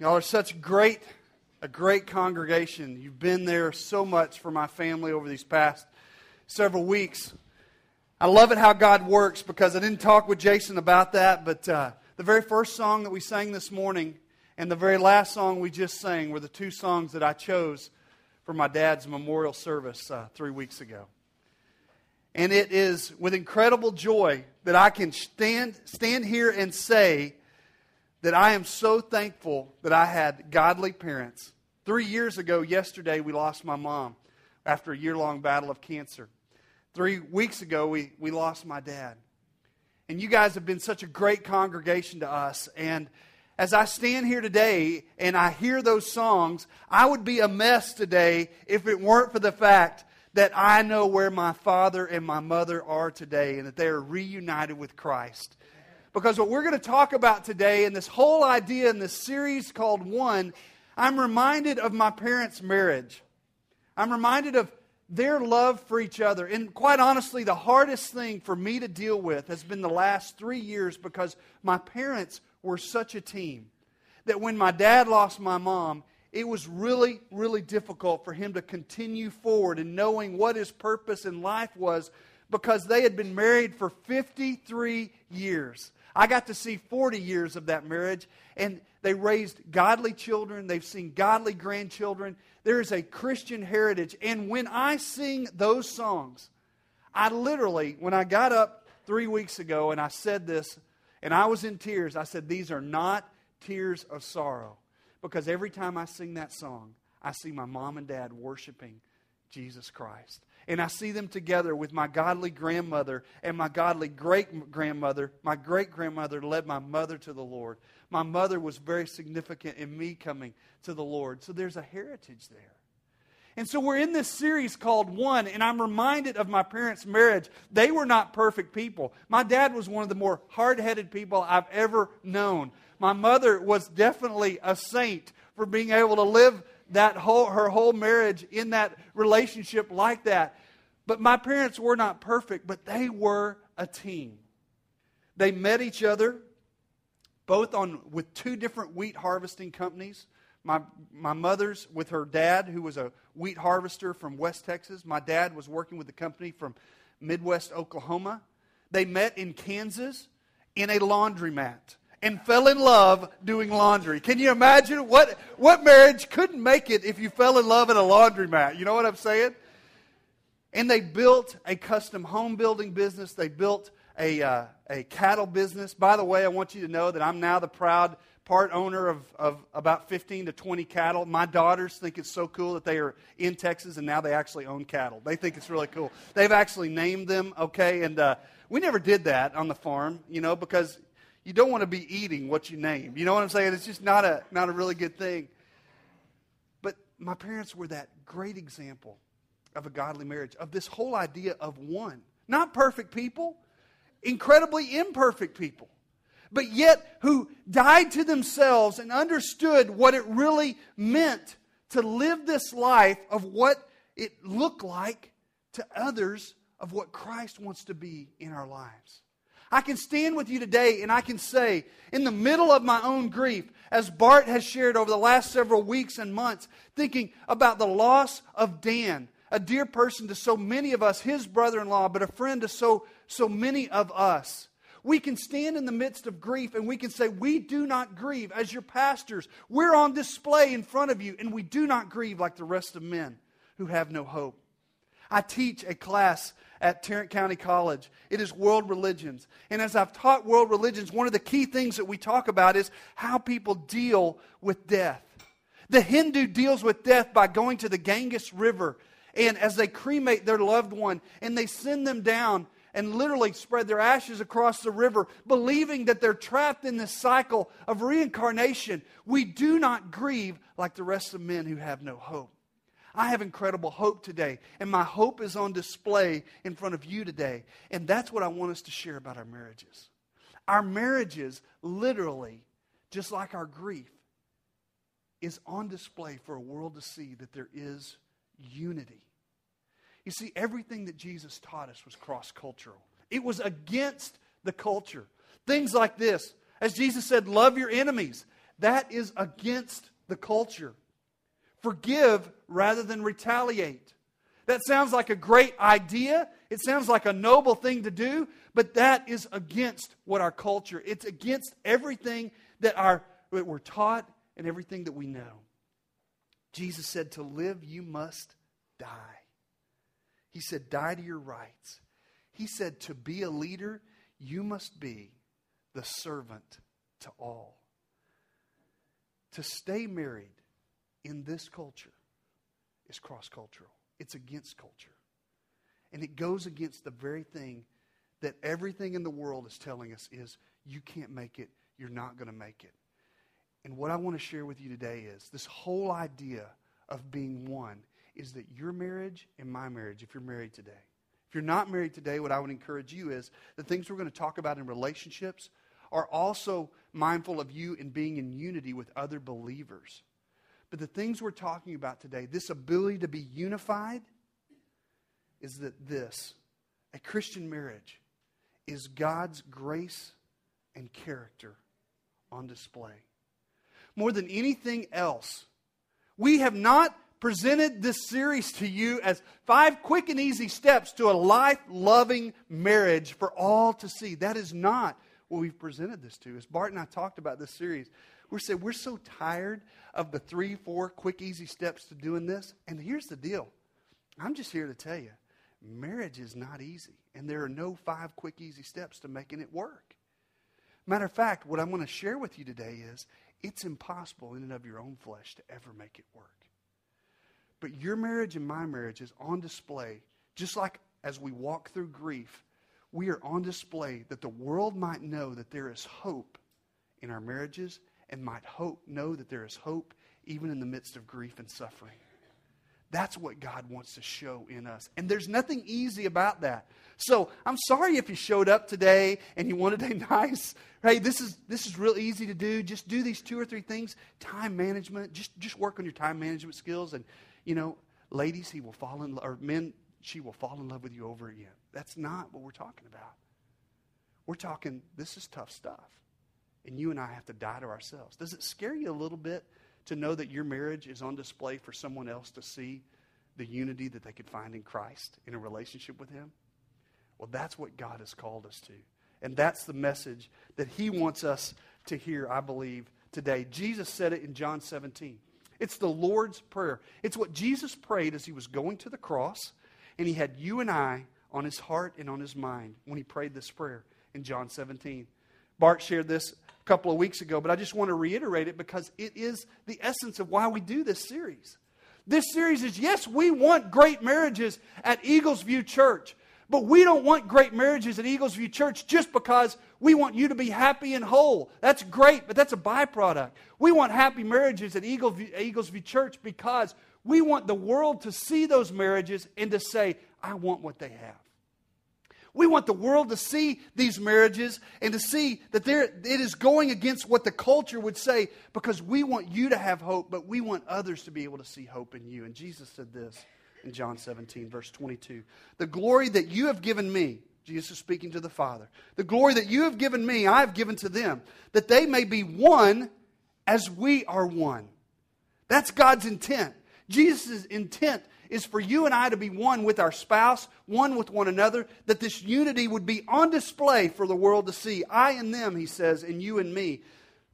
Y'all are such great, a great congregation. You've been there so much for my family over these past several weeks. I love it how God works because I didn't talk with Jason about that, but uh, the very first song that we sang this morning and the very last song we just sang were the two songs that I chose for my dad's memorial service uh, three weeks ago. And it is with incredible joy that I can stand, stand here and say that I am so thankful that I had godly parents. Three years ago, yesterday, we lost my mom after a year long battle of cancer. Three weeks ago, we, we lost my dad. And you guys have been such a great congregation to us. And as I stand here today and I hear those songs, I would be a mess today if it weren't for the fact that I know where my father and my mother are today and that they are reunited with Christ. Because what we're going to talk about today and this whole idea in this series called One, I'm reminded of my parents' marriage. I'm reminded of their love for each other. And quite honestly, the hardest thing for me to deal with has been the last three years because my parents were such a team that when my dad lost my mom, it was really, really difficult for him to continue forward in knowing what his purpose in life was because they had been married for 53 years. I got to see 40 years of that marriage, and they raised godly children. They've seen godly grandchildren. There is a Christian heritage. And when I sing those songs, I literally, when I got up three weeks ago and I said this, and I was in tears, I said, These are not tears of sorrow. Because every time I sing that song, I see my mom and dad worshiping Jesus Christ. And I see them together with my godly grandmother and my godly great grandmother. My great grandmother led my mother to the Lord. My mother was very significant in me coming to the Lord. So there's a heritage there. And so we're in this series called One, and I'm reminded of my parents' marriage. They were not perfect people. My dad was one of the more hard headed people I've ever known. My mother was definitely a saint for being able to live that whole, her whole marriage in that relationship like that. But my parents were not perfect, but they were a team. They met each other both on with two different wheat harvesting companies. My, my mother's with her dad, who was a wheat harvester from West Texas. My dad was working with the company from Midwest Oklahoma. They met in Kansas in a laundromat and fell in love doing laundry. Can you imagine what, what marriage couldn't make it if you fell in love in a laundromat? You know what I'm saying? And they built a custom home building business. They built a, uh, a cattle business. By the way, I want you to know that I'm now the proud part owner of, of about 15 to 20 cattle. My daughters think it's so cool that they are in Texas and now they actually own cattle. They think it's really cool. They've actually named them, okay? And uh, we never did that on the farm, you know, because you don't want to be eating what you name. You know what I'm saying? It's just not a, not a really good thing. But my parents were that great example of a godly marriage, of this whole idea of one. Not perfect people, incredibly imperfect people, but yet who died to themselves and understood what it really meant to live this life of what it looked like to others of what Christ wants to be in our lives. I can stand with you today and I can say, in the middle of my own grief, as Bart has shared over the last several weeks and months, thinking about the loss of Dan, a dear person to so many of us, his brother in law, but a friend to so, so many of us. We can stand in the midst of grief and we can say, We do not grieve. As your pastors, we're on display in front of you, and we do not grieve like the rest of men who have no hope. I teach a class at Tarrant County College. It is world religions. And as I've taught world religions, one of the key things that we talk about is how people deal with death. The Hindu deals with death by going to the Ganges River and as they cremate their loved one and they send them down and literally spread their ashes across the river, believing that they're trapped in this cycle of reincarnation, we do not grieve like the rest of men who have no hope. I have incredible hope today, and my hope is on display in front of you today. And that's what I want us to share about our marriages. Our marriages, literally, just like our grief, is on display for a world to see that there is unity. You see, everything that Jesus taught us was cross cultural, it was against the culture. Things like this. As Jesus said, love your enemies. That is against the culture. Forgive rather than retaliate. That sounds like a great idea. It sounds like a noble thing to do, but that is against what our culture, it's against everything that, our, that we're taught and everything that we know. Jesus said, To live, you must die. He said, Die to your rights. He said, To be a leader, you must be the servant to all. To stay married in this culture is cross cultural, it's against culture. And it goes against the very thing that everything in the world is telling us is you can't make it, you're not going to make it. And what I want to share with you today is this whole idea of being one is that your marriage and my marriage, if you're married today, if you're not married today, what I would encourage you is the things we're going to talk about in relationships are also mindful of you and being in unity with other believers. But the things we're talking about today, this ability to be unified, is that this, a Christian marriage, is God's grace and character on display. More than anything else, we have not presented this series to you as five quick and easy steps to a life loving marriage for all to see. That is not what we've presented this to. As Bart and I talked about this series, we said we're so tired of the three, four quick, easy steps to doing this. And here's the deal I'm just here to tell you marriage is not easy, and there are no five quick, easy steps to making it work. Matter of fact, what I'm going to share with you today is it's impossible in and of your own flesh to ever make it work. But your marriage and my marriage is on display, just like as we walk through grief, we are on display that the world might know that there is hope in our marriages and might hope know that there is hope even in the midst of grief and suffering. That's what God wants to show in us. And there's nothing easy about that. So I'm sorry if you showed up today and you wanted a nice, hey, this is this is real easy to do. Just do these two or three things. Time management. Just just work on your time management skills. And, you know, ladies, he will fall in love, or men, she will fall in love with you over again. That's not what we're talking about. We're talking, this is tough stuff. And you and I have to die to ourselves. Does it scare you a little bit to know that your marriage is on display for someone else to see the unity that they could find in Christ in a relationship with Him? Well, that's what God has called us to. And that's the message that He wants us to hear, I believe, today. Jesus said it in John 17. It's the Lord's Prayer. It's what Jesus prayed as He was going to the cross, and He had you and I on His heart and on His mind when He prayed this prayer in John 17. Bart shared this couple of weeks ago, but I just want to reiterate it because it is the essence of why we do this series. This series is yes, we want great marriages at Eagles View Church, but we don't want great marriages at Eagles View Church just because we want you to be happy and whole. That's great, but that's a byproduct. We want happy marriages at Eagles View, Eagles View Church because we want the world to see those marriages and to say, I want what they have. We want the world to see these marriages and to see that there, it is going against what the culture would say because we want you to have hope, but we want others to be able to see hope in you. And Jesus said this in John 17, verse 22 The glory that you have given me, Jesus is speaking to the Father, the glory that you have given me, I have given to them, that they may be one as we are one. That's God's intent. Jesus' intent is for you and I to be one with our spouse, one with one another, that this unity would be on display for the world to see. I and them, he says, and you and me,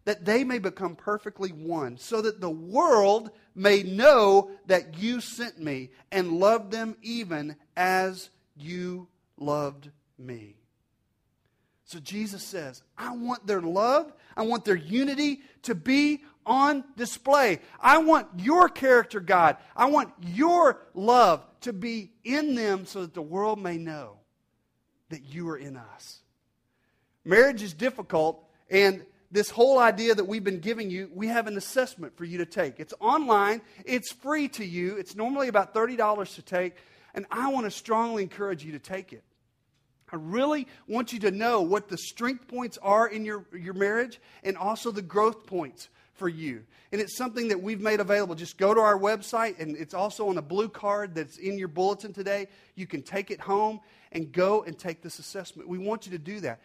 that they may become perfectly one, so that the world may know that you sent me and loved them even as you loved me. So Jesus says, I want their love, I want their unity to be on display. I want your character, God. I want your love to be in them so that the world may know that you are in us. Marriage is difficult, and this whole idea that we've been giving you, we have an assessment for you to take. It's online, it's free to you, it's normally about $30 to take, and I want to strongly encourage you to take it. I really want you to know what the strength points are in your, your marriage and also the growth points for you. And it's something that we've made available. Just go to our website, and it's also on a blue card that's in your bulletin today. You can take it home and go and take this assessment. We want you to do that.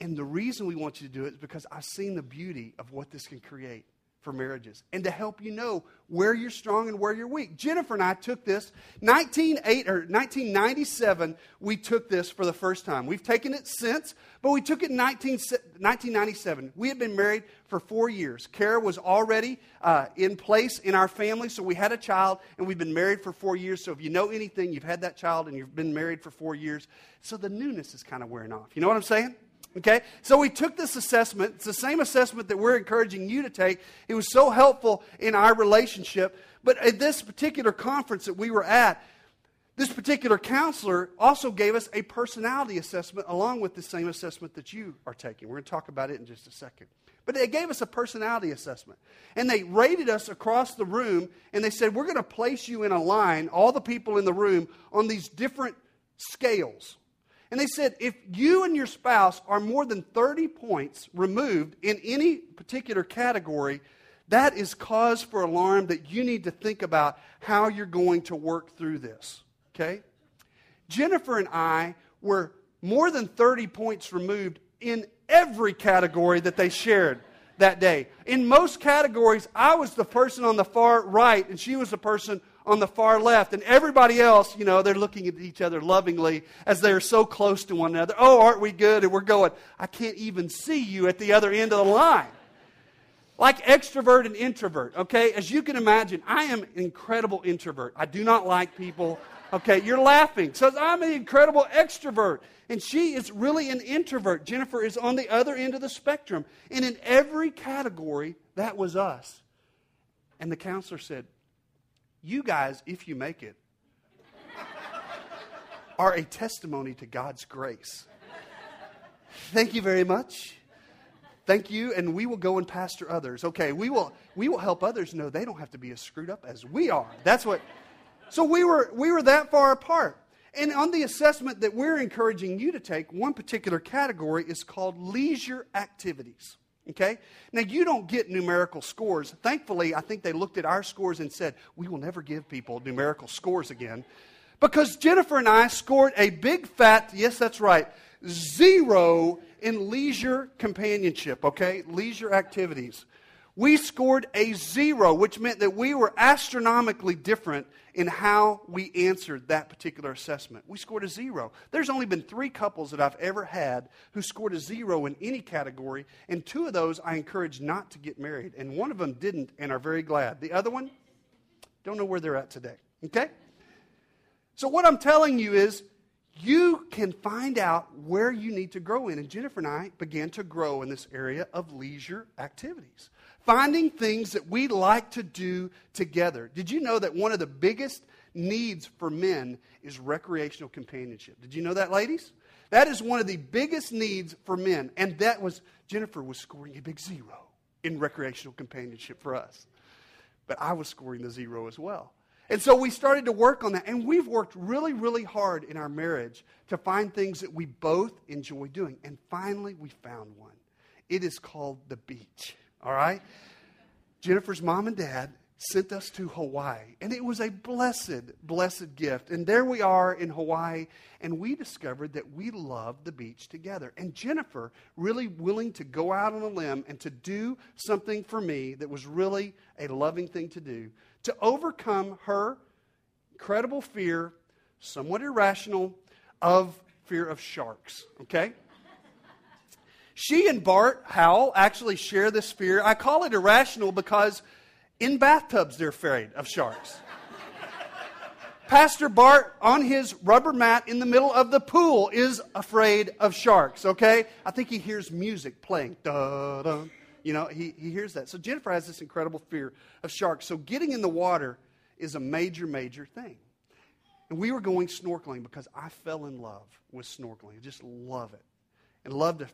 And the reason we want you to do it is because I've seen the beauty of what this can create for marriages and to help you know where you're strong and where you're weak. Jennifer and I took this 1908 or 1997 we took this for the first time. We've taken it since, but we took it in 19, 1997. We had been married for 4 years. Kara was already uh, in place in our family, so we had a child and we've been married for 4 years. So if you know anything, you've had that child and you've been married for 4 years. So the newness is kind of wearing off. You know what I'm saying? Okay? So we took this assessment. It's the same assessment that we're encouraging you to take. It was so helpful in our relationship. But at this particular conference that we were at, this particular counselor also gave us a personality assessment along with the same assessment that you are taking. We're going to talk about it in just a second. But they gave us a personality assessment. And they rated us across the room and they said, We're going to place you in a line, all the people in the room, on these different scales. And they said, if you and your spouse are more than 30 points removed in any particular category, that is cause for alarm that you need to think about how you're going to work through this. Okay? Jennifer and I were more than 30 points removed in every category that they shared that day. In most categories, I was the person on the far right, and she was the person on the far left. And everybody else, you know, they're looking at each other lovingly as they're so close to one another. Oh, aren't we good? And we're going, I can't even see you at the other end of the line. Like extrovert and introvert, okay? As you can imagine, I am an incredible introvert. I do not like people. Okay, you're laughing. So I'm an incredible extrovert. And she is really an introvert. Jennifer is on the other end of the spectrum. And in every category, that was us. And the counselor said, you guys, if you make it, are a testimony to God's grace. Thank you very much. Thank you, and we will go and pastor others. Okay, we will we will help others know they don't have to be as screwed up as we are. That's what. So we were we were that far apart. And on the assessment that we're encouraging you to take, one particular category is called leisure activities. Okay? Now, you don't get numerical scores. Thankfully, I think they looked at our scores and said, we will never give people numerical scores again. Because Jennifer and I scored a big fat, yes, that's right, zero in leisure companionship, okay? Leisure activities we scored a zero, which meant that we were astronomically different in how we answered that particular assessment. We scored a zero. There's only been three couples that I've ever had who scored a zero in any category, and two of those I encouraged not to get married, and one of them didn't and are very glad. The other one, don't know where they're at today. Okay? So, what I'm telling you is, you can find out where you need to grow in. And Jennifer and I began to grow in this area of leisure activities finding things that we like to do together. Did you know that one of the biggest needs for men is recreational companionship? Did you know that, ladies? That is one of the biggest needs for men. And that was, Jennifer was scoring a big zero in recreational companionship for us. But I was scoring the zero as well. And so we started to work on that. And we've worked really, really hard in our marriage to find things that we both enjoy doing. And finally, we found one. It is called the beach all right? Jennifer's mom and dad sent us to Hawaii, and it was a blessed, blessed gift. And there we are in Hawaii, and we discovered that we loved the beach together. And Jennifer, really willing to go out on a limb and to do something for me that was really a loving thing to do, to overcome her incredible fear, somewhat irrational, of fear of sharks, okay? She and Bart Howell actually share this fear. I call it irrational because in bathtubs they're afraid of sharks. Pastor Bart on his rubber mat in the middle of the pool is afraid of sharks, okay? I think he hears music playing. Da-da. You know, he, he hears that. So Jennifer has this incredible fear of sharks. So getting in the water is a major, major thing. And we were going snorkeling because I fell in love with snorkeling. I just love it. And love to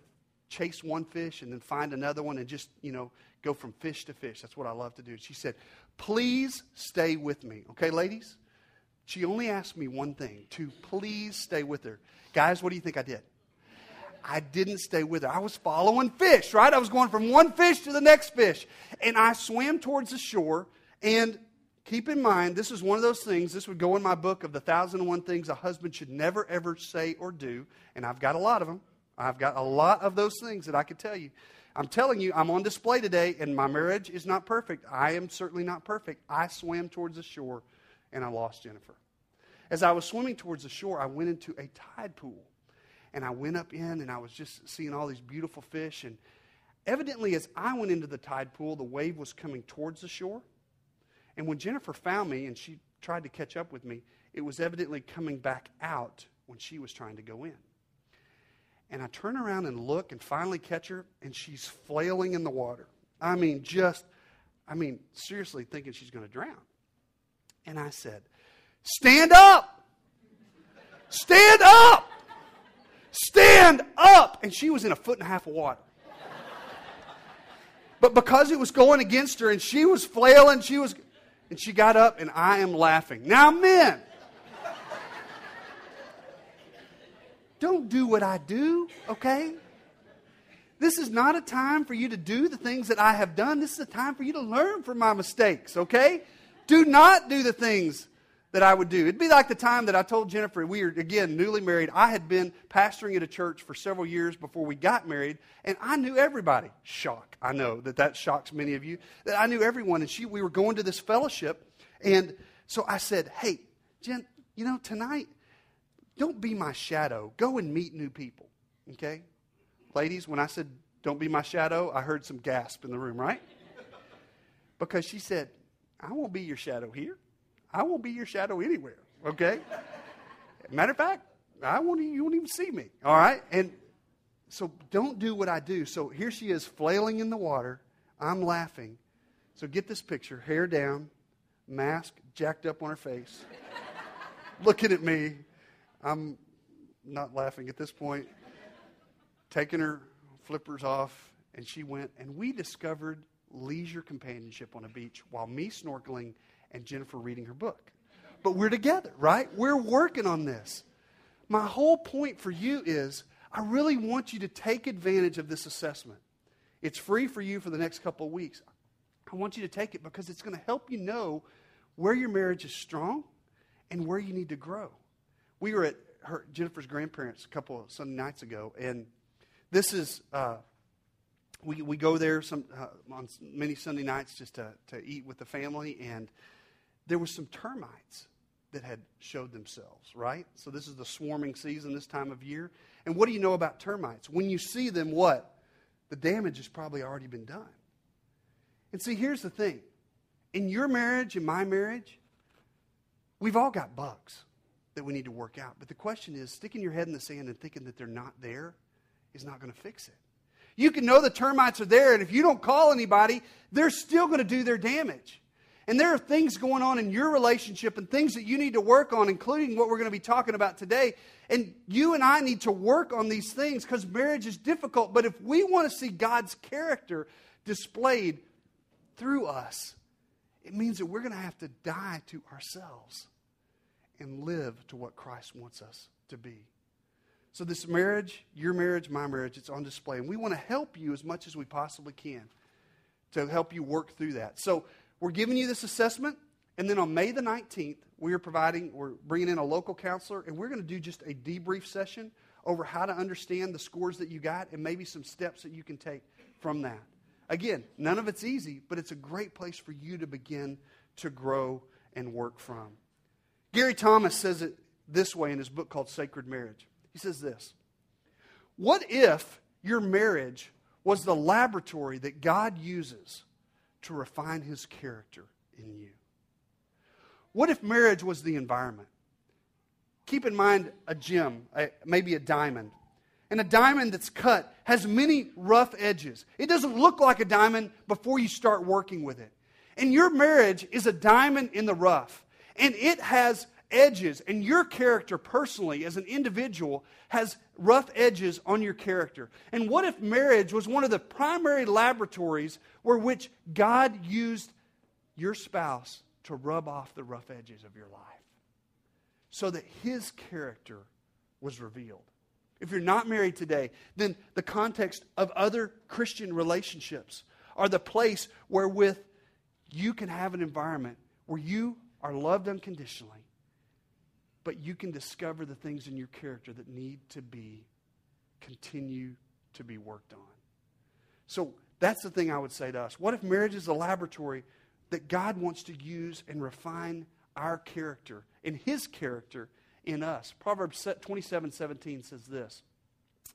chase one fish and then find another one and just, you know, go from fish to fish. That's what I love to do. She said, Please stay with me. Okay, ladies? She only asked me one thing to please stay with her. Guys, what do you think I did? I didn't stay with her. I was following fish, right? I was going from one fish to the next fish. And I swam towards the shore. And keep in mind, this is one of those things, this would go in my book of the thousand and one things a husband should never, ever say or do. And I've got a lot of them. I've got a lot of those things that I could tell you. I'm telling you, I'm on display today, and my marriage is not perfect. I am certainly not perfect. I swam towards the shore, and I lost Jennifer. As I was swimming towards the shore, I went into a tide pool. And I went up in, and I was just seeing all these beautiful fish. And evidently, as I went into the tide pool, the wave was coming towards the shore. And when Jennifer found me and she tried to catch up with me, it was evidently coming back out when she was trying to go in. And I turn around and look and finally catch her, and she's flailing in the water. I mean, just, I mean, seriously thinking she's going to drown. And I said, Stand up! Stand up! Stand up! And she was in a foot and a half of water. But because it was going against her and she was flailing, she was, and she got up and I am laughing. Now, men, don't do what I do, okay? This is not a time for you to do the things that I have done. This is a time for you to learn from my mistakes, okay? Do not do the things that I would do. It'd be like the time that I told Jennifer, we were, again, newly married. I had been pastoring at a church for several years before we got married, and I knew everybody. Shock. I know that that shocks many of you. That I knew everyone, and she, we were going to this fellowship, and so I said, hey, Jen, you know, tonight, don't be my shadow. Go and meet new people, okay? Ladies, when I said, don't be my shadow, I heard some gasp in the room, right? Because she said, I won't be your shadow here. I won't be your shadow anywhere, okay? Matter of fact, I won't, you won't even see me, all right? And so don't do what I do. So here she is flailing in the water. I'm laughing. So get this picture hair down, mask jacked up on her face, looking at me. I'm not laughing at this point. Taking her flippers off, and she went, and we discovered leisure companionship on a beach while me snorkeling and Jennifer reading her book. But we're together, right? We're working on this. My whole point for you is I really want you to take advantage of this assessment. It's free for you for the next couple of weeks. I want you to take it because it's going to help you know where your marriage is strong and where you need to grow. We were at her, Jennifer's grandparents a couple of Sunday nights ago, and this is uh, we, we go there some, uh, on many Sunday nights just to, to eat with the family, and there were some termites that had showed themselves, right? So this is the swarming season this time of year. And what do you know about termites? When you see them, what? The damage has probably already been done. And see, here's the thing. In your marriage, in my marriage, we've all got bugs that we need to work out. But the question is, sticking your head in the sand and thinking that they're not there is not going to fix it. You can know the termites are there, and if you don't call anybody, they're still going to do their damage. And there are things going on in your relationship and things that you need to work on, including what we're going to be talking about today. And you and I need to work on these things because marriage is difficult. But if we want to see God's character displayed through us, it means that we're going to have to die to ourselves and live to what Christ wants us to be. So, this marriage, your marriage, my marriage, it's on display. And we want to help you as much as we possibly can to help you work through that. So, we're giving you this assessment, and then on May the 19th, we are providing, we're bringing in a local counselor, and we're going to do just a debrief session over how to understand the scores that you got and maybe some steps that you can take from that. Again, none of it's easy, but it's a great place for you to begin to grow and work from. Gary Thomas says it this way in his book called Sacred Marriage. He says this What if your marriage was the laboratory that God uses to refine his character in you? What if marriage was the environment? Keep in mind a gem, a, maybe a diamond. And a diamond that's cut has many rough edges. It doesn't look like a diamond before you start working with it. And your marriage is a diamond in the rough. And it has edges, and your character personally, as an individual, has rough edges on your character. And what if marriage was one of the primary laboratories where which God used your spouse to rub off the rough edges of your life so that his character was revealed? If you're not married today, then the context of other Christian relationships are the place wherewith you can have an environment where you are loved unconditionally but you can discover the things in your character that need to be continue to be worked on. So that's the thing I would say to us. What if marriage is a laboratory that God wants to use and refine our character and His character in us? Proverbs 27 17 says this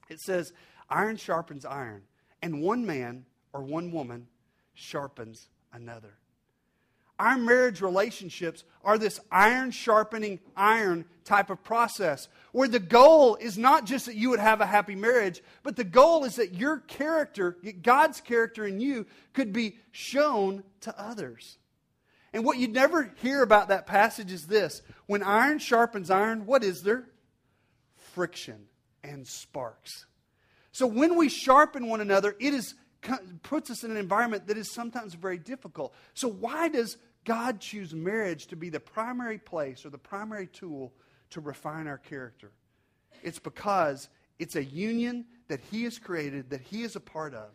it says, Iron sharpens iron, and one man or one woman sharpens another. Our marriage relationships are this iron sharpening iron type of process where the goal is not just that you would have a happy marriage, but the goal is that your character, God's character in you, could be shown to others. And what you'd never hear about that passage is this when iron sharpens iron, what is there? Friction and sparks. So when we sharpen one another, it is puts us in an environment that is sometimes very difficult. So, why does God choose marriage to be the primary place or the primary tool to refine our character? It's because it's a union that He has created, that He is a part of.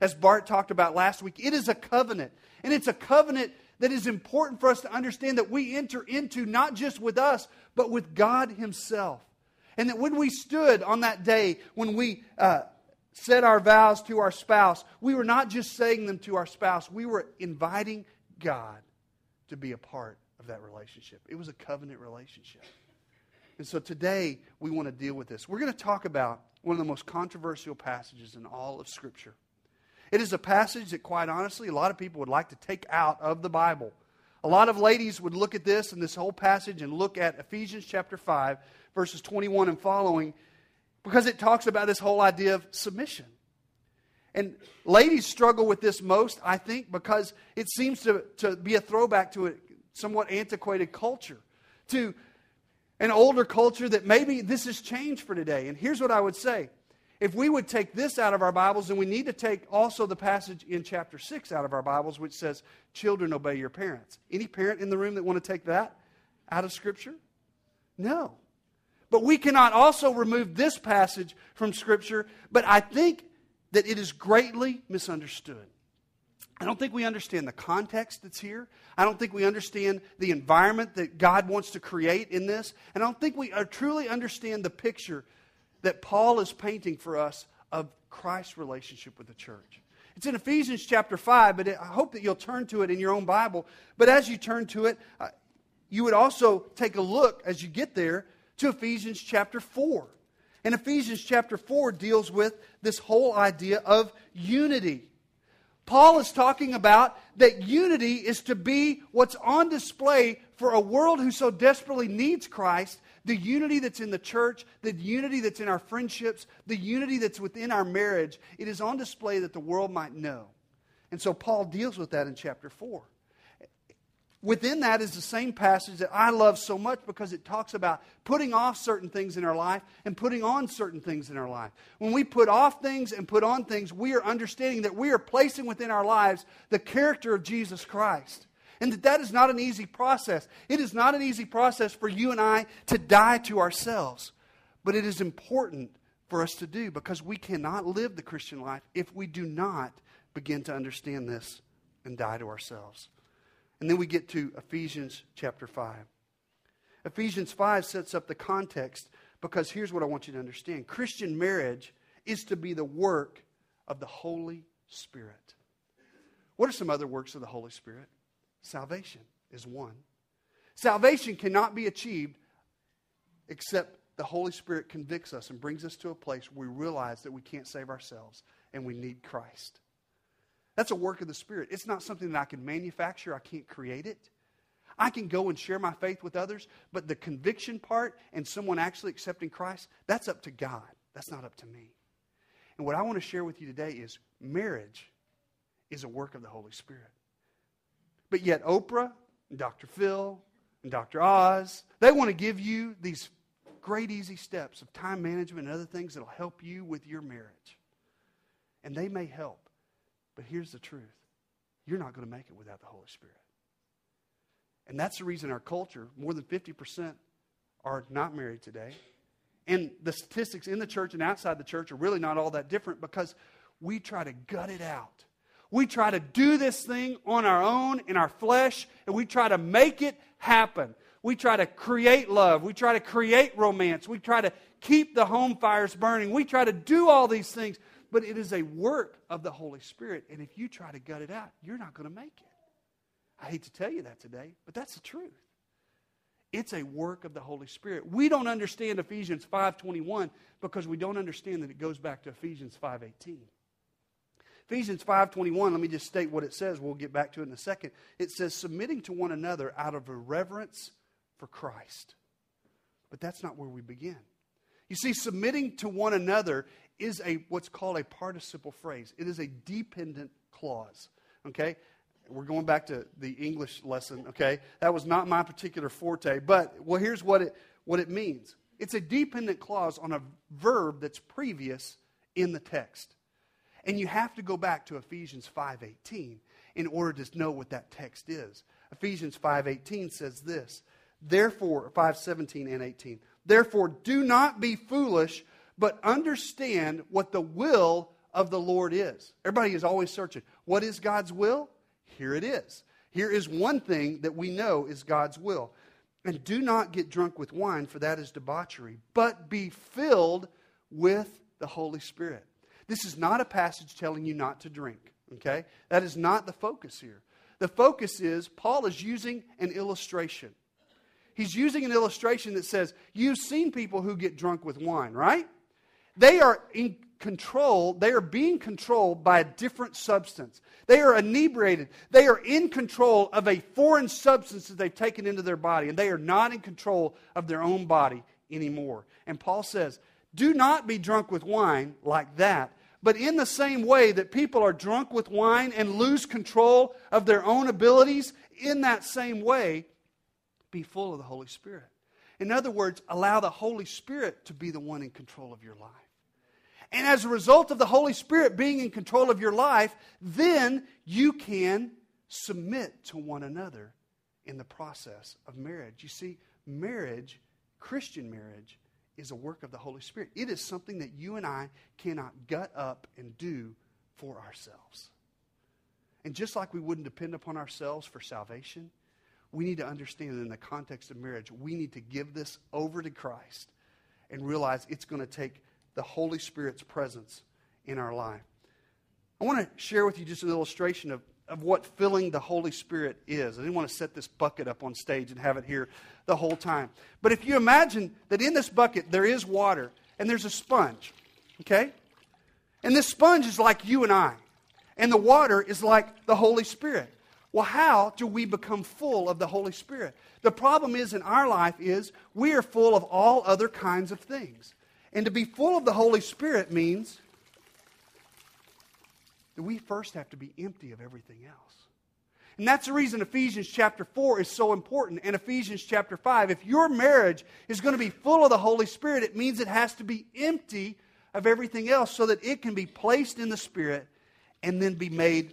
As Bart talked about last week, it is a covenant. And it's a covenant that is important for us to understand that we enter into not just with us, but with God Himself. And that when we stood on that day, when we uh, said our vows to our spouse, we were not just saying them to our spouse, we were inviting God to be a part of that relationship. It was a covenant relationship. And so today we want to deal with this. We're going to talk about one of the most controversial passages in all of Scripture. It is a passage that, quite honestly, a lot of people would like to take out of the Bible. A lot of ladies would look at this and this whole passage and look at Ephesians chapter 5, verses 21 and following, because it talks about this whole idea of submission. And ladies struggle with this most, I think, because it seems to, to be a throwback to a somewhat antiquated culture, to an older culture that maybe this has changed for today. And here's what I would say if we would take this out of our Bibles, then we need to take also the passage in chapter 6 out of our Bibles, which says, Children, obey your parents. Any parent in the room that want to take that out of Scripture? No. But we cannot also remove this passage from Scripture, but I think that it is greatly misunderstood. I don't think we understand the context that's here. I don't think we understand the environment that God wants to create in this. And I don't think we truly understand the picture that Paul is painting for us of Christ's relationship with the church. It's in Ephesians chapter 5, but I hope that you'll turn to it in your own Bible. But as you turn to it, uh, you would also take a look as you get there to Ephesians chapter 4. And Ephesians chapter 4 deals with this whole idea of unity. Paul is talking about that unity is to be what's on display for a world who so desperately needs Christ. The unity that's in the church, the unity that's in our friendships, the unity that's within our marriage, it is on display that the world might know. And so Paul deals with that in chapter 4 within that is the same passage that I love so much because it talks about putting off certain things in our life and putting on certain things in our life. When we put off things and put on things, we are understanding that we are placing within our lives the character of Jesus Christ. And that that is not an easy process. It is not an easy process for you and I to die to ourselves. But it is important for us to do because we cannot live the Christian life if we do not begin to understand this and die to ourselves. And then we get to Ephesians chapter 5. Ephesians 5 sets up the context because here's what I want you to understand Christian marriage is to be the work of the Holy Spirit. What are some other works of the Holy Spirit? Salvation is one. Salvation cannot be achieved except the Holy Spirit convicts us and brings us to a place where we realize that we can't save ourselves and we need Christ. That's a work of the Spirit. It's not something that I can manufacture, I can't create it. I can go and share my faith with others, but the conviction part and someone actually accepting Christ, that's up to God. That's not up to me. And what I want to share with you today is marriage is a work of the Holy Spirit. But yet, Oprah and Dr. Phil and Dr. Oz, they want to give you these great, easy steps of time management and other things that will help you with your marriage. And they may help. But here's the truth you're not going to make it without the Holy Spirit. And that's the reason our culture, more than 50% are not married today. And the statistics in the church and outside the church are really not all that different because we try to gut it out. We try to do this thing on our own, in our flesh, and we try to make it happen. We try to create love. We try to create romance. We try to keep the home fires burning. We try to do all these things but it is a work of the Holy Spirit. And if you try to gut it out, you're not going to make it. I hate to tell you that today, but that's the truth. It's a work of the Holy Spirit. We don't understand Ephesians 5:21 because we don't understand that it goes back to Ephesians 5:18. Ephesians 5:21, let me just state what it says. We'll get back to it in a second. It says submitting to one another out of reverence for Christ. But that's not where we begin. You see, submitting to one another is a what's called a participle phrase. It is a dependent clause. Okay? We're going back to the English lesson, okay? That was not my particular forte, but well here's what it what it means. It's a dependent clause on a verb that's previous in the text. And you have to go back to Ephesians 5:18 in order to know what that text is. Ephesians 5:18 says this. Therefore 5:17 and 18. Therefore do not be foolish, but understand what the will of the Lord is. Everybody is always searching. What is God's will? Here it is. Here is one thing that we know is God's will. And do not get drunk with wine, for that is debauchery, but be filled with the Holy Spirit. This is not a passage telling you not to drink, okay? That is not the focus here. The focus is Paul is using an illustration. He's using an illustration that says, You've seen people who get drunk with wine, right? They are in control, they are being controlled by a different substance. They are inebriated. They are in control of a foreign substance that they've taken into their body, and they are not in control of their own body anymore. And Paul says, Do not be drunk with wine like that, but in the same way that people are drunk with wine and lose control of their own abilities, in that same way, be full of the Holy Spirit. In other words, allow the Holy Spirit to be the one in control of your life. And as a result of the Holy Spirit being in control of your life, then you can submit to one another in the process of marriage. You see, marriage, Christian marriage, is a work of the Holy Spirit. It is something that you and I cannot gut up and do for ourselves. And just like we wouldn't depend upon ourselves for salvation, we need to understand that in the context of marriage, we need to give this over to Christ and realize it's going to take the Holy Spirit's presence in our life. I want to share with you just an illustration of, of what filling the Holy Spirit is. I didn't want to set this bucket up on stage and have it here the whole time. But if you imagine that in this bucket there is water and there's a sponge, okay? And this sponge is like you and I, and the water is like the Holy Spirit. Well, how do we become full of the Holy Spirit? The problem is in our life is we are full of all other kinds of things. And to be full of the Holy Spirit means that we first have to be empty of everything else. And that's the reason Ephesians chapter 4 is so important and Ephesians chapter 5. If your marriage is going to be full of the Holy Spirit, it means it has to be empty of everything else so that it can be placed in the Spirit and then be made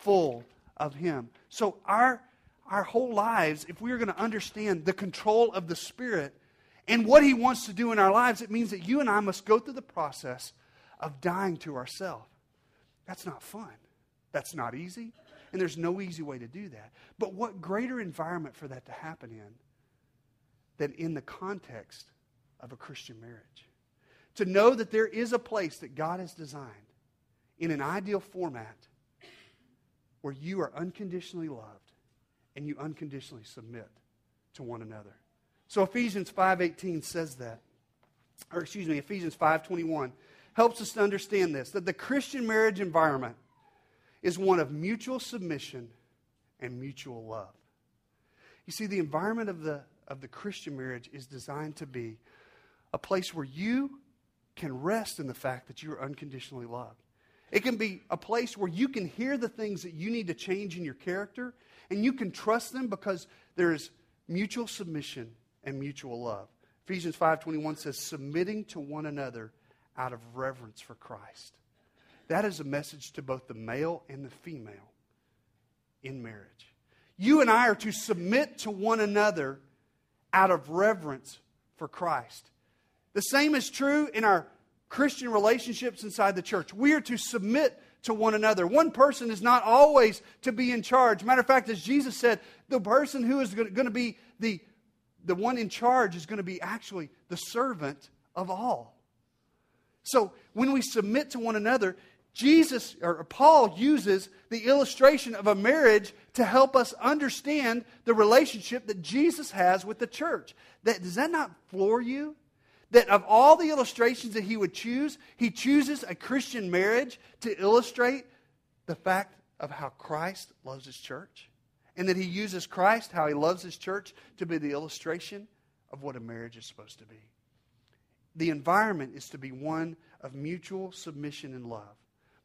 full of Him. So, our, our whole lives, if we are going to understand the control of the Spirit, and what He wants to do in our lives, it means that you and I must go through the process of dying to ourselves. That's not fun. That's not easy. And there's no easy way to do that. But what greater environment for that to happen in than in the context of a Christian marriage? To know that there is a place that God has designed in an ideal format where you are unconditionally loved and you unconditionally submit to one another. So Ephesians 5:18 says that. Or excuse me, Ephesians 5:21 helps us to understand this that the Christian marriage environment is one of mutual submission and mutual love. You see the environment of the of the Christian marriage is designed to be a place where you can rest in the fact that you are unconditionally loved. It can be a place where you can hear the things that you need to change in your character and you can trust them because there is mutual submission and mutual love. Ephesians 5:21 says submitting to one another out of reverence for Christ. That is a message to both the male and the female in marriage. You and I are to submit to one another out of reverence for Christ. The same is true in our Christian relationships inside the church. We are to submit to one another. One person is not always to be in charge. Matter of fact, as Jesus said, the person who is going to be the the one in charge is going to be actually the servant of all. So when we submit to one another, Jesus or Paul uses the illustration of a marriage to help us understand the relationship that Jesus has with the church. That, does that not floor you? That of all the illustrations that he would choose, he chooses a Christian marriage to illustrate the fact of how Christ loves his church. And that he uses Christ, how he loves his church, to be the illustration of what a marriage is supposed to be. The environment is to be one of mutual submission and love.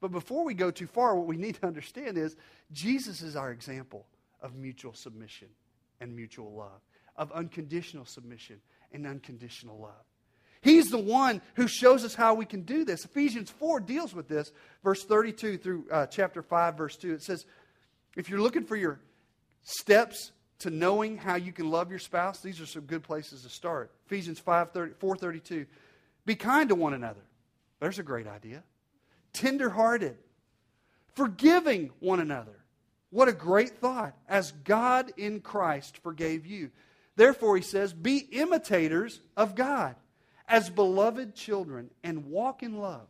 But before we go too far, what we need to understand is Jesus is our example of mutual submission and mutual love, of unconditional submission and unconditional love. He's the one who shows us how we can do this. Ephesians 4 deals with this, verse 32 through uh, chapter 5, verse 2. It says, if you're looking for your steps to knowing how you can love your spouse, these are some good places to start. Ephesians 5, 30, 4.32, be kind to one another. There's a great idea. Tenderhearted, forgiving one another. What a great thought. As God in Christ forgave you. Therefore, he says, be imitators of God as beloved children and walk in love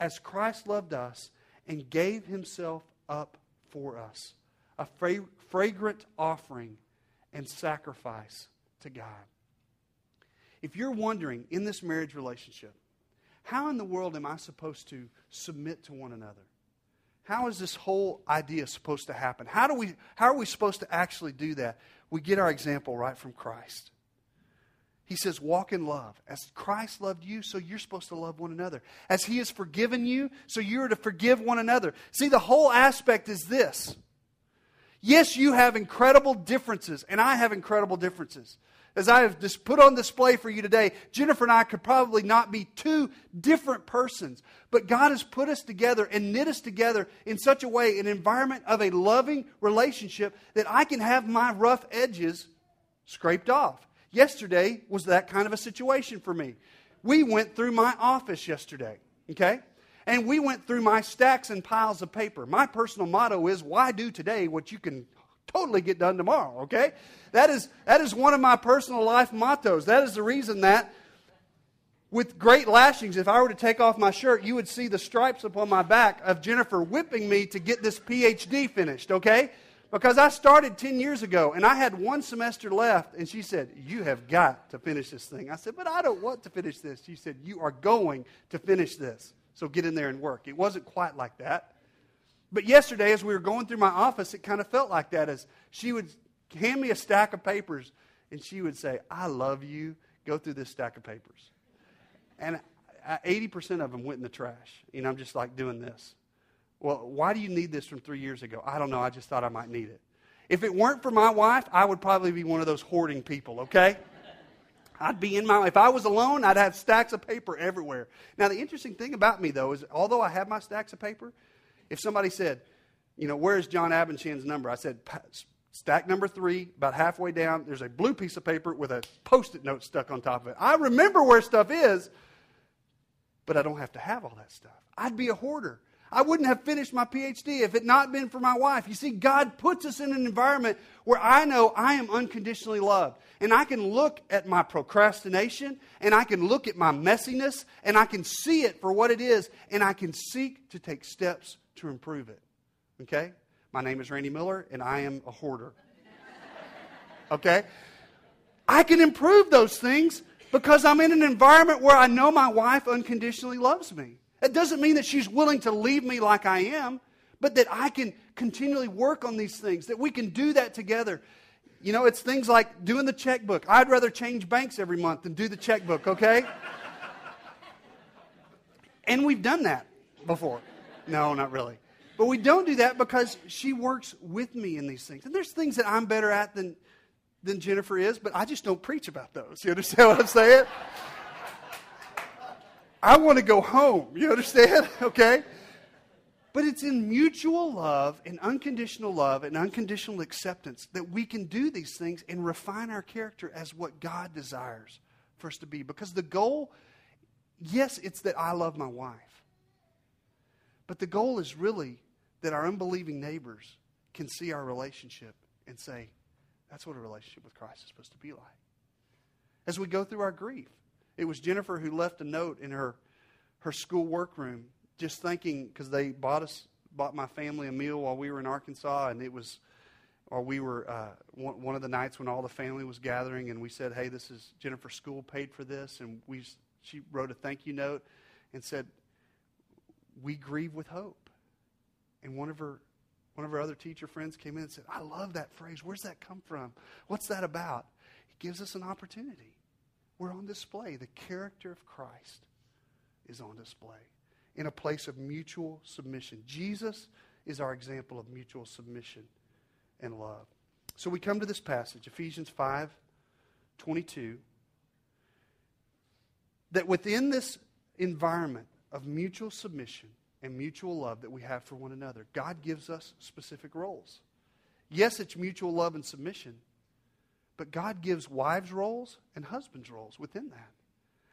as Christ loved us and gave himself up for us, a fra- fragrant offering and sacrifice to God. If you're wondering in this marriage relationship, how in the world am I supposed to submit to one another? How is this whole idea supposed to happen? How, do we, how are we supposed to actually do that? We get our example right from Christ. He says, walk in love. As Christ loved you, so you're supposed to love one another. As He has forgiven you, so you're to forgive one another. See, the whole aspect is this. Yes, you have incredible differences, and I have incredible differences. As I have just put on display for you today, Jennifer and I could probably not be two different persons, but God has put us together and knit us together in such a way, an environment of a loving relationship, that I can have my rough edges scraped off. Yesterday was that kind of a situation for me. We went through my office yesterday, okay? And we went through my stacks and piles of paper. My personal motto is why do today what you can totally get done tomorrow, okay? That is, that is one of my personal life mottos. That is the reason that with great lashings, if I were to take off my shirt, you would see the stripes upon my back of Jennifer whipping me to get this PhD finished, okay? Because I started 10 years ago and I had one semester left, and she said, You have got to finish this thing. I said, But I don't want to finish this. She said, You are going to finish this. So get in there and work. It wasn't quite like that. But yesterday, as we were going through my office, it kind of felt like that as she would hand me a stack of papers and she would say, I love you. Go through this stack of papers. And 80% of them went in the trash. And I'm just like doing this. Well, why do you need this from three years ago? I don't know. I just thought I might need it. If it weren't for my wife, I would probably be one of those hoarding people, okay? I'd be in my, if I was alone, I'd have stacks of paper everywhere. Now, the interesting thing about me, though, is although I have my stacks of paper, if somebody said, you know, where's John Abenshand's number? I said, stack number three, about halfway down, there's a blue piece of paper with a post it note stuck on top of it. I remember where stuff is, but I don't have to have all that stuff. I'd be a hoarder. I wouldn't have finished my PhD if it not been for my wife. You see, God puts us in an environment where I know I am unconditionally loved. And I can look at my procrastination and I can look at my messiness and I can see it for what it is and I can seek to take steps to improve it. Okay? My name is Randy Miller and I am a hoarder. Okay? I can improve those things because I'm in an environment where I know my wife unconditionally loves me. It doesn't mean that she's willing to leave me like I am, but that I can continually work on these things, that we can do that together. You know, it's things like doing the checkbook. I'd rather change banks every month than do the checkbook, okay? and we've done that before. No, not really. But we don't do that because she works with me in these things. And there's things that I'm better at than, than Jennifer is, but I just don't preach about those. You understand what I'm saying? I want to go home. You understand? Okay? But it's in mutual love and unconditional love and unconditional acceptance that we can do these things and refine our character as what God desires for us to be. Because the goal, yes, it's that I love my wife. But the goal is really that our unbelieving neighbors can see our relationship and say, that's what a relationship with Christ is supposed to be like. As we go through our grief, it was Jennifer who left a note in her, her school workroom, just thinking because they bought us bought my family a meal while we were in Arkansas, and it was, or we were uh, one, one of the nights when all the family was gathering, and we said, "Hey, this is Jennifer School paid for this," and we she wrote a thank you note and said, "We grieve with hope," and one of her one of our other teacher friends came in and said, I love that phrase. Where's that come from? What's that about? It gives us an opportunity. We're on display. The character of Christ is on display in a place of mutual submission. Jesus is our example of mutual submission and love. So we come to this passage, Ephesians 5 22, that within this environment of mutual submission, and mutual love that we have for one another. God gives us specific roles. Yes, it's mutual love and submission, but God gives wives' roles and husbands' roles within that.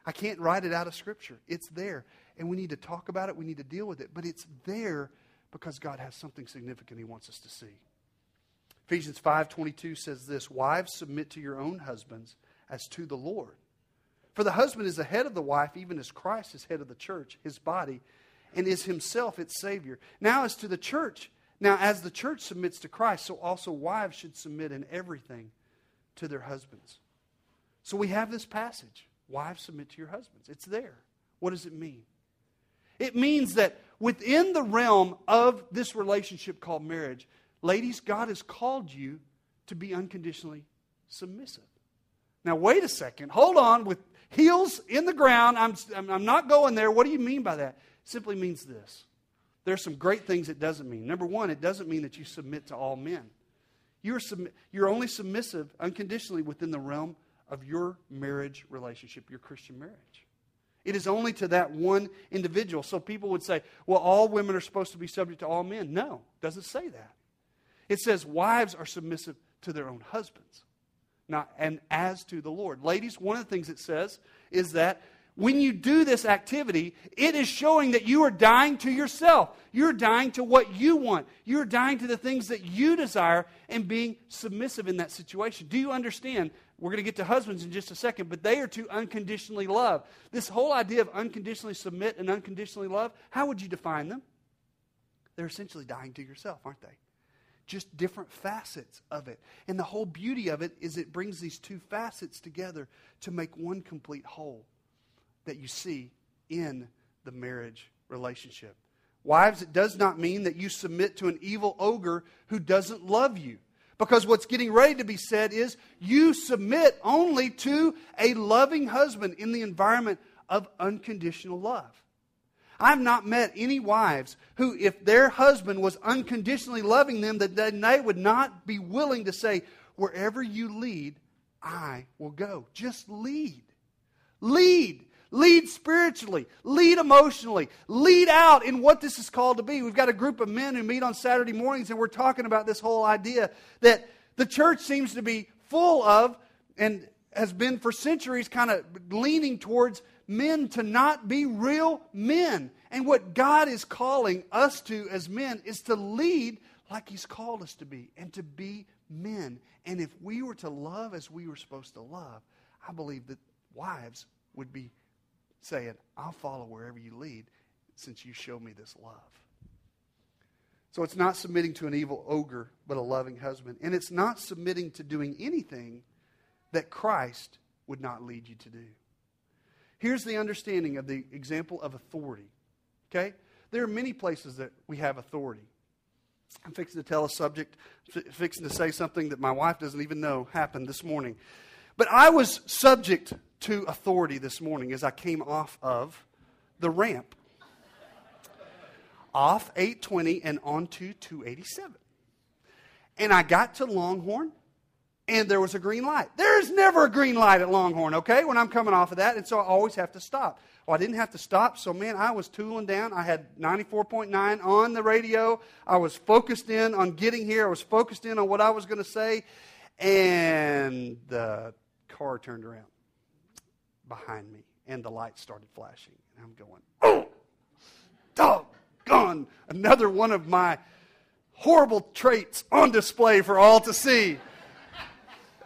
I can't write it out of Scripture. It's there. And we need to talk about it, we need to deal with it, but it's there because God has something significant He wants us to see. Ephesians 5:22 says this, "Wives submit to your own husbands as to the Lord. For the husband is the head of the wife, even as Christ is head of the church, his body, and is himself its Savior. Now, as to the church, now as the church submits to Christ, so also wives should submit in everything to their husbands. So we have this passage Wives, submit to your husbands. It's there. What does it mean? It means that within the realm of this relationship called marriage, ladies, God has called you to be unconditionally submissive. Now, wait a second. Hold on. With heels in the ground, I'm, I'm not going there. What do you mean by that? It simply means this. There's some great things it doesn't mean. Number one, it doesn't mean that you submit to all men. You're, sub- you're only submissive unconditionally within the realm of your marriage relationship, your Christian marriage. It is only to that one individual. So people would say, well, all women are supposed to be subject to all men. No, it doesn't say that. It says wives are submissive to their own husbands. Not, and as to the Lord. Ladies, one of the things it says is that when you do this activity, it is showing that you are dying to yourself. You're dying to what you want. You're dying to the things that you desire and being submissive in that situation. Do you understand? We're going to get to husbands in just a second, but they are to unconditionally love. This whole idea of unconditionally submit and unconditionally love, how would you define them? They're essentially dying to yourself, aren't they? Just different facets of it. And the whole beauty of it is it brings these two facets together to make one complete whole that you see in the marriage relationship. Wives, it does not mean that you submit to an evil ogre who doesn't love you. Because what's getting ready to be said is you submit only to a loving husband in the environment of unconditional love. I've not met any wives who, if their husband was unconditionally loving them, that they would not be willing to say, Wherever you lead, I will go. Just lead. Lead. Lead spiritually, lead emotionally, lead out in what this is called to be. We've got a group of men who meet on Saturday mornings, and we're talking about this whole idea that the church seems to be full of and has been for centuries kind of leaning towards men to not be real men. And what God is calling us to as men is to lead like He's called us to be and to be men. And if we were to love as we were supposed to love, I believe that wives would be saying, I'll follow wherever you lead since you show me this love. So it's not submitting to an evil ogre, but a loving husband. And it's not submitting to doing anything that Christ would not lead you to do. Here's the understanding of the example of authority. Okay? There are many places that we have authority. I'm fixing to tell a subject, fixing to say something that my wife doesn't even know happened this morning. But I was subject to authority this morning as I came off of the ramp. off 820 and onto 287. And I got to Longhorn and there was a green light. There's never a green light at Longhorn, okay, when I'm coming off of that. And so I always have to stop. Well, I didn't have to stop, so man, I was tooling down. I had 94.9 on the radio. I was focused in on getting here. I was focused in on what I was going to say. And the car turned around behind me, and the lights started flashing. And I'm going, oh, doggone, another one of my horrible traits on display for all to see.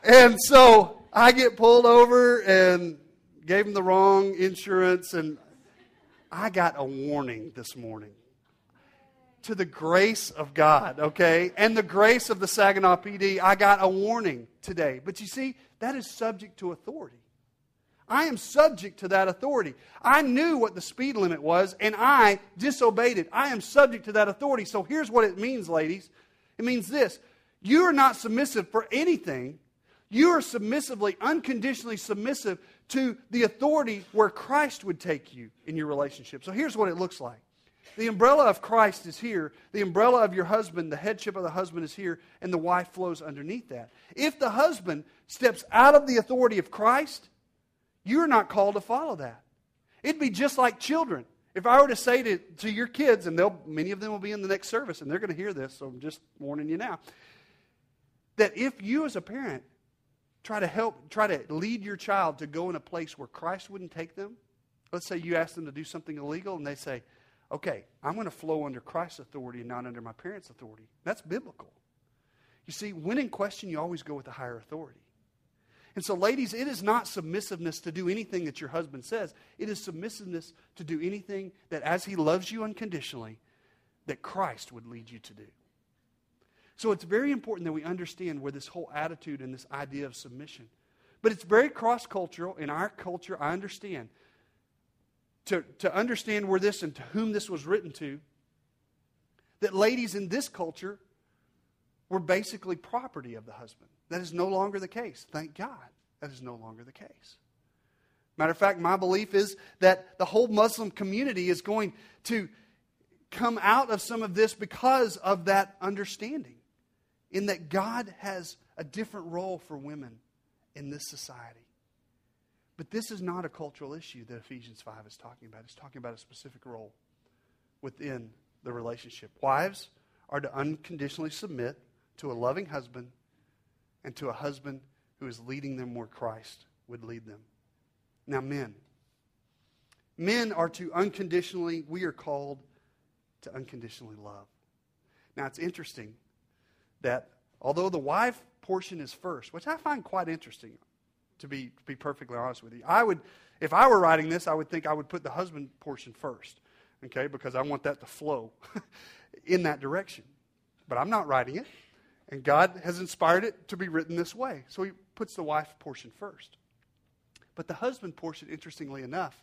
and so I get pulled over and gave him the wrong insurance, and I got a warning this morning. To the grace of God, okay? And the grace of the Saginaw PD, I got a warning today. But you see, that is subject to authority. I am subject to that authority. I knew what the speed limit was, and I disobeyed it. I am subject to that authority. So here's what it means, ladies it means this you are not submissive for anything, you are submissively, unconditionally submissive to the authority where Christ would take you in your relationship. So here's what it looks like. The umbrella of Christ is here. The umbrella of your husband, the headship of the husband is here, and the wife flows underneath that. If the husband steps out of the authority of Christ, you're not called to follow that. It'd be just like children. If I were to say to, to your kids, and they'll, many of them will be in the next service, and they're going to hear this, so I'm just warning you now, that if you as a parent try to help, try to lead your child to go in a place where Christ wouldn't take them, let's say you ask them to do something illegal, and they say, okay, I'm going to flow under Christ's authority and not under my parents' authority. That's biblical. You see, when in question, you always go with the higher authority. And so, ladies, it is not submissiveness to do anything that your husband says. It is submissiveness to do anything that, as he loves you unconditionally, that Christ would lead you to do. So it's very important that we understand where this whole attitude and this idea of submission. But it's very cross cultural. In our culture, I understand. To, to understand where this and to whom this was written to, that ladies in this culture were basically property of the husband. That is no longer the case. Thank God. That is no longer the case. Matter of fact, my belief is that the whole Muslim community is going to come out of some of this because of that understanding, in that God has a different role for women in this society. But this is not a cultural issue that Ephesians 5 is talking about. It's talking about a specific role within the relationship. Wives are to unconditionally submit to a loving husband and to a husband who is leading them where Christ would lead them. Now, men. Men are to unconditionally, we are called to unconditionally love. Now, it's interesting that although the wife portion is first, which I find quite interesting, to be, to be perfectly honest with you, I would, if I were writing this, I would think I would put the husband portion first, okay, because I want that to flow in that direction. But I'm not writing it. And God has inspired it to be written this way. So he puts the wife portion first. But the husband portion, interestingly enough,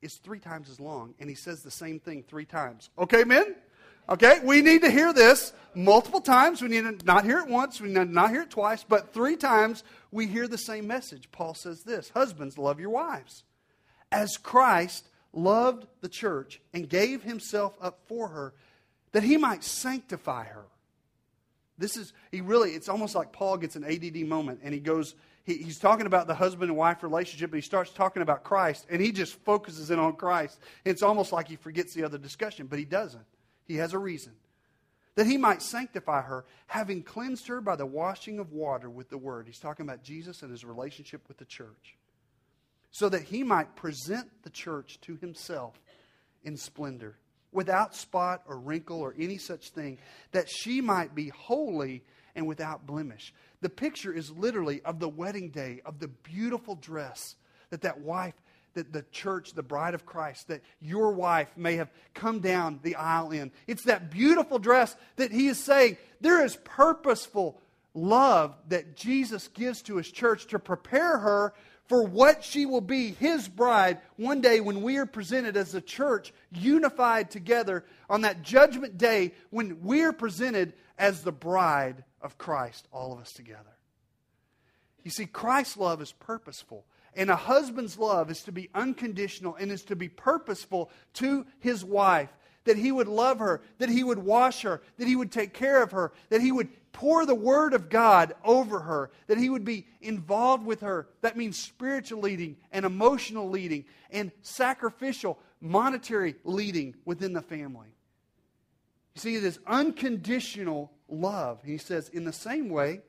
is three times as long. And he says the same thing three times. Okay, men? Okay, we need to hear this multiple times. We need to not hear it once, we need to not hear it twice, but three times we hear the same message. Paul says this Husbands, love your wives. As Christ loved the church and gave himself up for her, that he might sanctify her this is, he really, it's almost like Paul gets an ADD moment and he goes, he, he's talking about the husband and wife relationship, but he starts talking about Christ and he just focuses in on Christ. It's almost like he forgets the other discussion, but he doesn't. He has a reason. That he might sanctify her, having cleansed her by the washing of water with the word. He's talking about Jesus and his relationship with the church. So that he might present the church to himself in splendor without spot or wrinkle or any such thing, that she might be holy and without blemish. The picture is literally of the wedding day, of the beautiful dress that that wife, that the church, the bride of Christ, that your wife may have come down the aisle in. It's that beautiful dress that he is saying there is purposeful love that Jesus gives to his church to prepare her for what she will be, his bride, one day when we are presented as a church unified together on that judgment day when we are presented as the bride of Christ, all of us together. You see, Christ's love is purposeful. And a husband's love is to be unconditional and is to be purposeful to his wife. That he would love her, that he would wash her, that he would take care of her, that he would pour the word of God over her, that he would be involved with her. That means spiritual leading and emotional leading and sacrificial, monetary leading within the family. You see, it is unconditional love. He says, in the same way,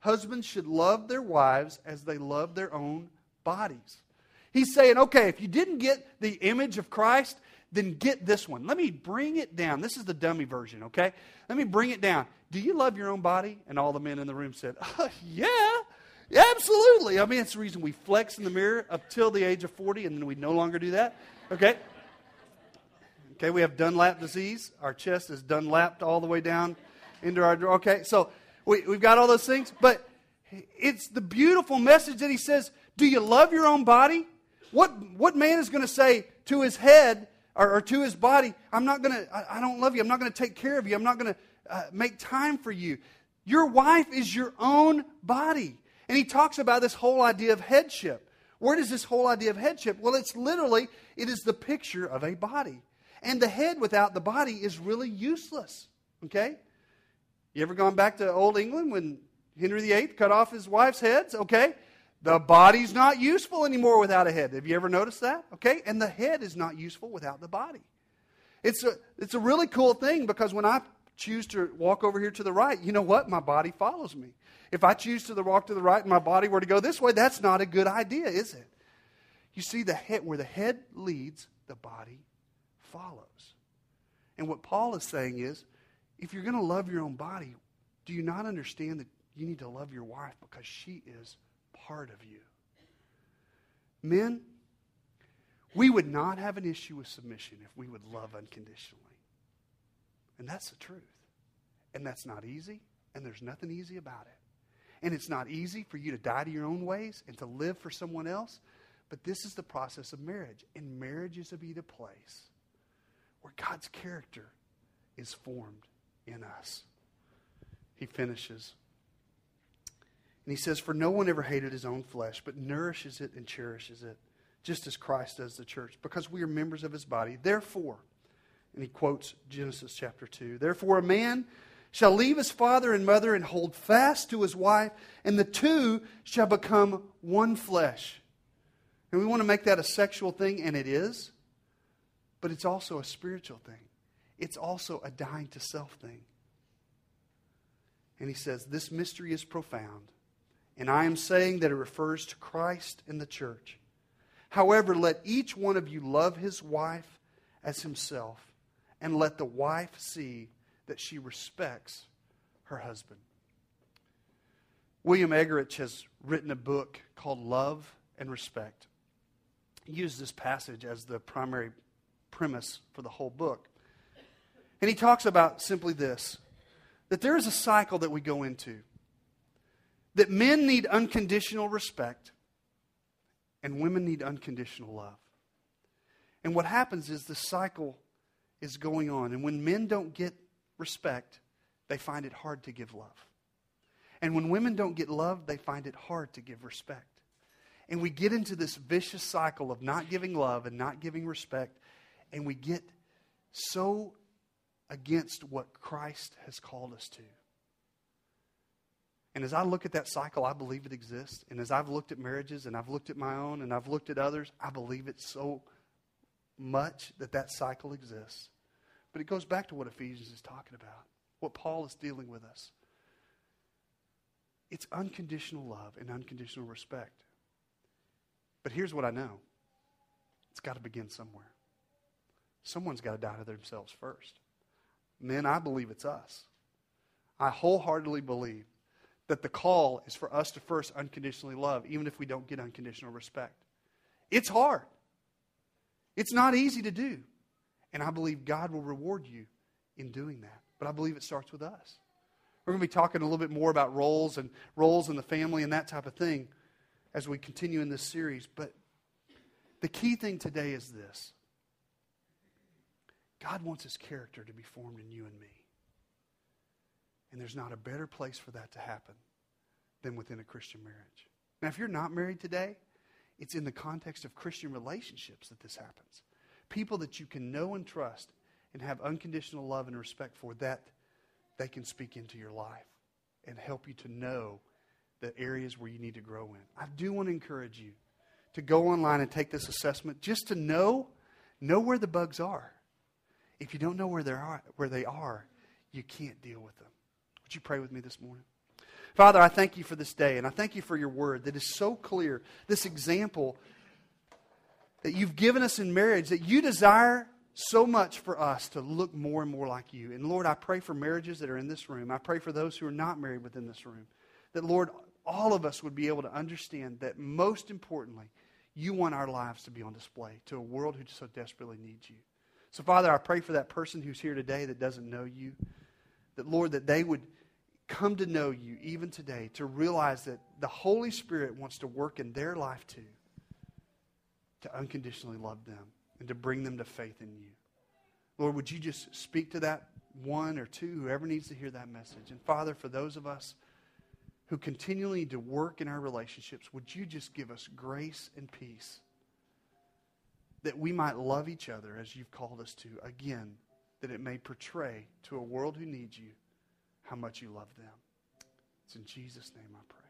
husbands should love their wives as they love their own bodies. He's saying, okay, if you didn't get the image of Christ, then get this one. Let me bring it down. This is the dummy version, okay? Let me bring it down. Do you love your own body? And all the men in the room said, uh, Yeah, yeah, absolutely. I mean, it's the reason we flex in the mirror up till the age of 40, and then we no longer do that, okay? Okay, we have Dunlap disease. Our chest is Dunlapped all the way down into our. Okay, so we, we've got all those things, but it's the beautiful message that he says Do you love your own body? What, what man is going to say to his head or, or to his body, I'm not going to, I, don't love you. I'm not going to take care of you. I'm not going to uh, make time for you. Your wife is your own body. And he talks about this whole idea of headship. Where does this whole idea of headship? Well, it's literally, it is the picture of a body. And the head without the body is really useless. Okay? You ever gone back to Old England when Henry VIII cut off his wife's heads? Okay? The body's not useful anymore without a head. Have you ever noticed that? Okay? And the head is not useful without the body. It's a, it's a really cool thing because when I choose to walk over here to the right, you know what? My body follows me. If I choose to the walk to the right and my body were to go this way, that's not a good idea, is it? You see, the head, where the head leads, the body follows. And what Paul is saying is, if you're going to love your own body, do you not understand that you need to love your wife because she is part of you? Men, we would not have an issue with submission if we would love unconditionally. And that's the truth. And that's not easy, and there's nothing easy about it. And it's not easy for you to die to your own ways and to live for someone else. But this is the process of marriage. And marriage is to be the place where God's character is formed in us. He finishes. And he says, For no one ever hated his own flesh, but nourishes it and cherishes it, just as Christ does the church, because we are members of his body. Therefore, and he quotes Genesis chapter 2 Therefore, a man shall leave his father and mother and hold fast to his wife, and the two shall become one flesh. And we want to make that a sexual thing, and it is, but it's also a spiritual thing. It's also a dying to self thing. And he says, This mystery is profound, and I am saying that it refers to Christ and the church. However, let each one of you love his wife as himself, and let the wife see that she respects her husband. William Eggerichs has written a book called Love and Respect. He used this passage as the primary premise for the whole book. And he talks about simply this that there is a cycle that we go into, that men need unconditional respect, and women need unconditional love. And what happens is the cycle is going on. And when men don't get respect, they find it hard to give love. And when women don't get love, they find it hard to give respect. And we get into this vicious cycle of not giving love and not giving respect, and we get so against what Christ has called us to. And as I look at that cycle, I believe it exists. And as I've looked at marriages and I've looked at my own and I've looked at others, I believe it so much that that cycle exists. But it goes back to what Ephesians is talking about, what Paul is dealing with us. It's unconditional love and unconditional respect. But here's what I know it's got to begin somewhere. Someone's got to die to themselves first. Men, I believe it's us. I wholeheartedly believe that the call is for us to first unconditionally love, even if we don't get unconditional respect. It's hard, it's not easy to do. And I believe God will reward you in doing that. But I believe it starts with us. We're going to be talking a little bit more about roles and roles in the family and that type of thing as we continue in this series. But the key thing today is this God wants his character to be formed in you and me. And there's not a better place for that to happen than within a Christian marriage. Now, if you're not married today, it's in the context of Christian relationships that this happens people that you can know and trust and have unconditional love and respect for, that they can speak into your life and help you to know the areas where you need to grow in. I do want to encourage you to go online and take this assessment just to know know where the bugs are. If you don't know where they are, where they are, you can't deal with them. Would you pray with me this morning? Father, I thank you for this day, and I thank you for your word that is so clear. This example that you've given us in marriage that you desire so much for us to look more and more like you. And Lord, I pray for marriages that are in this room. I pray for those who are not married within this room. That, Lord, all of us would be able to understand that most importantly, you want our lives to be on display to a world who so desperately needs you. So, Father, I pray for that person who's here today that doesn't know you, that, Lord, that they would come to know you even today, to realize that the Holy Spirit wants to work in their life too, to unconditionally love them and to bring them to faith in you. Lord, would you just speak to that one or two, whoever needs to hear that message? And Father, for those of us who continually need to work in our relationships, would you just give us grace and peace? that we might love each other as you've called us to. Again, that it may portray to a world who needs you how much you love them. It's in Jesus' name I pray.